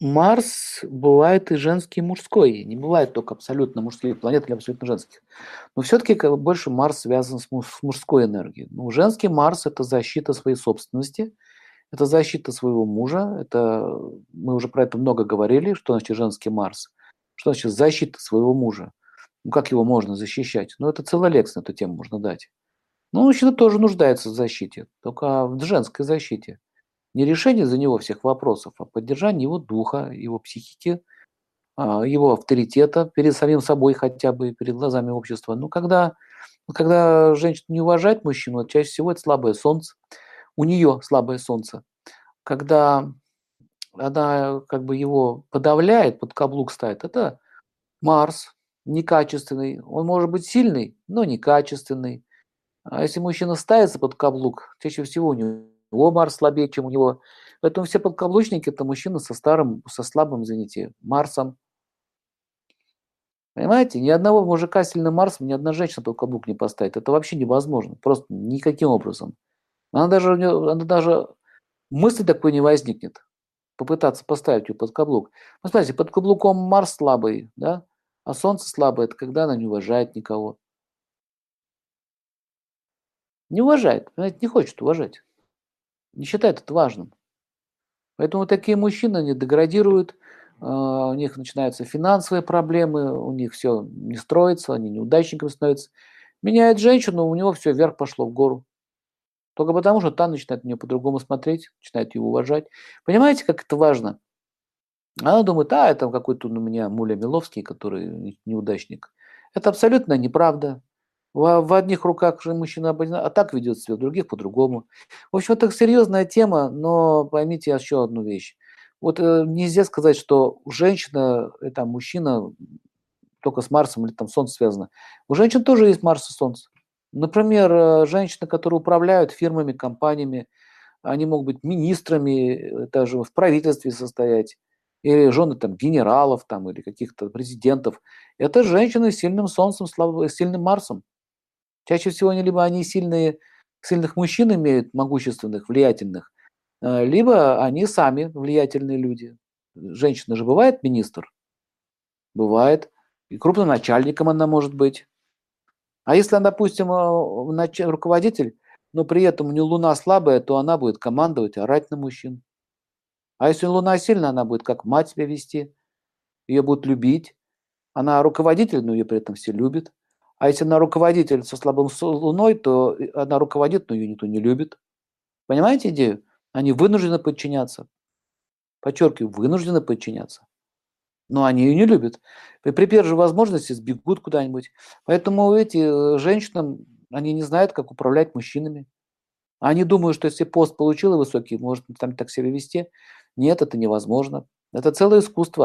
Марс бывает и женский, и мужской. Не бывает только абсолютно мужских планет или абсолютно женских. Но все-таки как бы больше Марс связан с, с мужской энергией. Ну, женский Марс – это защита своей собственности, это защита своего мужа. Это, мы уже про это много говорили, что значит женский Марс. Что значит защита своего мужа? Ну, как его можно защищать? Ну, это целая лекция на эту тему можно дать. Ну, мужчина тоже нуждается в защите, только в женской защите – не решение за него всех вопросов, а поддержание его духа, его психики, а, его авторитета перед самим собой хотя бы, перед глазами общества. Ну, когда, когда женщина не уважает мужчину, чаще всего это слабое солнце, у нее слабое солнце. Когда она как бы его подавляет, под каблук ставит, это Марс, некачественный. Он может быть сильный, но некачественный. А если мужчина ставится под каблук, чаще всего у него него Марс слабее, чем у него. Поэтому все подкаблучники – это мужчины со старым, со слабым, извините, Марсом. Понимаете, ни одного мужика с сильным Марсом, ни одна женщина каблук не поставит. Это вообще невозможно, просто никаким образом. Она даже, она даже мысли такой не возникнет, попытаться поставить ее под каблук. Ну, смотрите, под каблуком Марс слабый, да, а Солнце слабое – это когда она не уважает никого. Не уважает, понимаете, не хочет уважать не считают это важным. Поэтому такие мужчины, они деградируют, а, у них начинаются финансовые проблемы, у них все не строится, они неудачниками становятся. Меняет женщину, у него все вверх пошло в гору. Только потому, что та начинает на нее по-другому смотреть, начинает ее уважать. Понимаете, как это важно? Она думает, а, это какой-то у меня Муля Миловский, который неудачник. Это абсолютно неправда. В, в одних руках же мужчина а так ведет себя, в других по-другому. В общем, это серьезная тема, но поймите еще одну вещь. Вот э, нельзя сказать, что женщина, это мужчина только с Марсом или там Солнце связано. У женщин тоже есть Марс и Солнце. Например, э, женщины, которые управляют фирмами, компаниями, они могут быть министрами, даже в правительстве состоять, или жены там генералов там, или каких-то президентов. Это женщины с сильным Солнцем, с сильным Марсом. Чаще всего они либо они сильные, сильных мужчин имеют, могущественных, влиятельных, э, либо они сами влиятельные люди. Женщина же бывает министр? Бывает. И крупным начальником она может быть. А если она, допустим, э, руководитель, но при этом у нее луна слабая, то она будет командовать, орать на мужчин. А если луна сильная, она будет как мать себя вести, ее будут любить. Она руководитель, но ее при этом все любят. А если она руководитель со слабым луной, то она руководит, но ее никто не любит. Понимаете идею? Они вынуждены подчиняться. Подчеркиваю, вынуждены подчиняться. Но они ее не любят. При первой же возможности сбегут куда-нибудь. Поэтому эти э, женщины, они не знают, как управлять мужчинами. Они думают, что если пост получил высокий, может там так себя вести. Нет, это невозможно. Это целое искусство.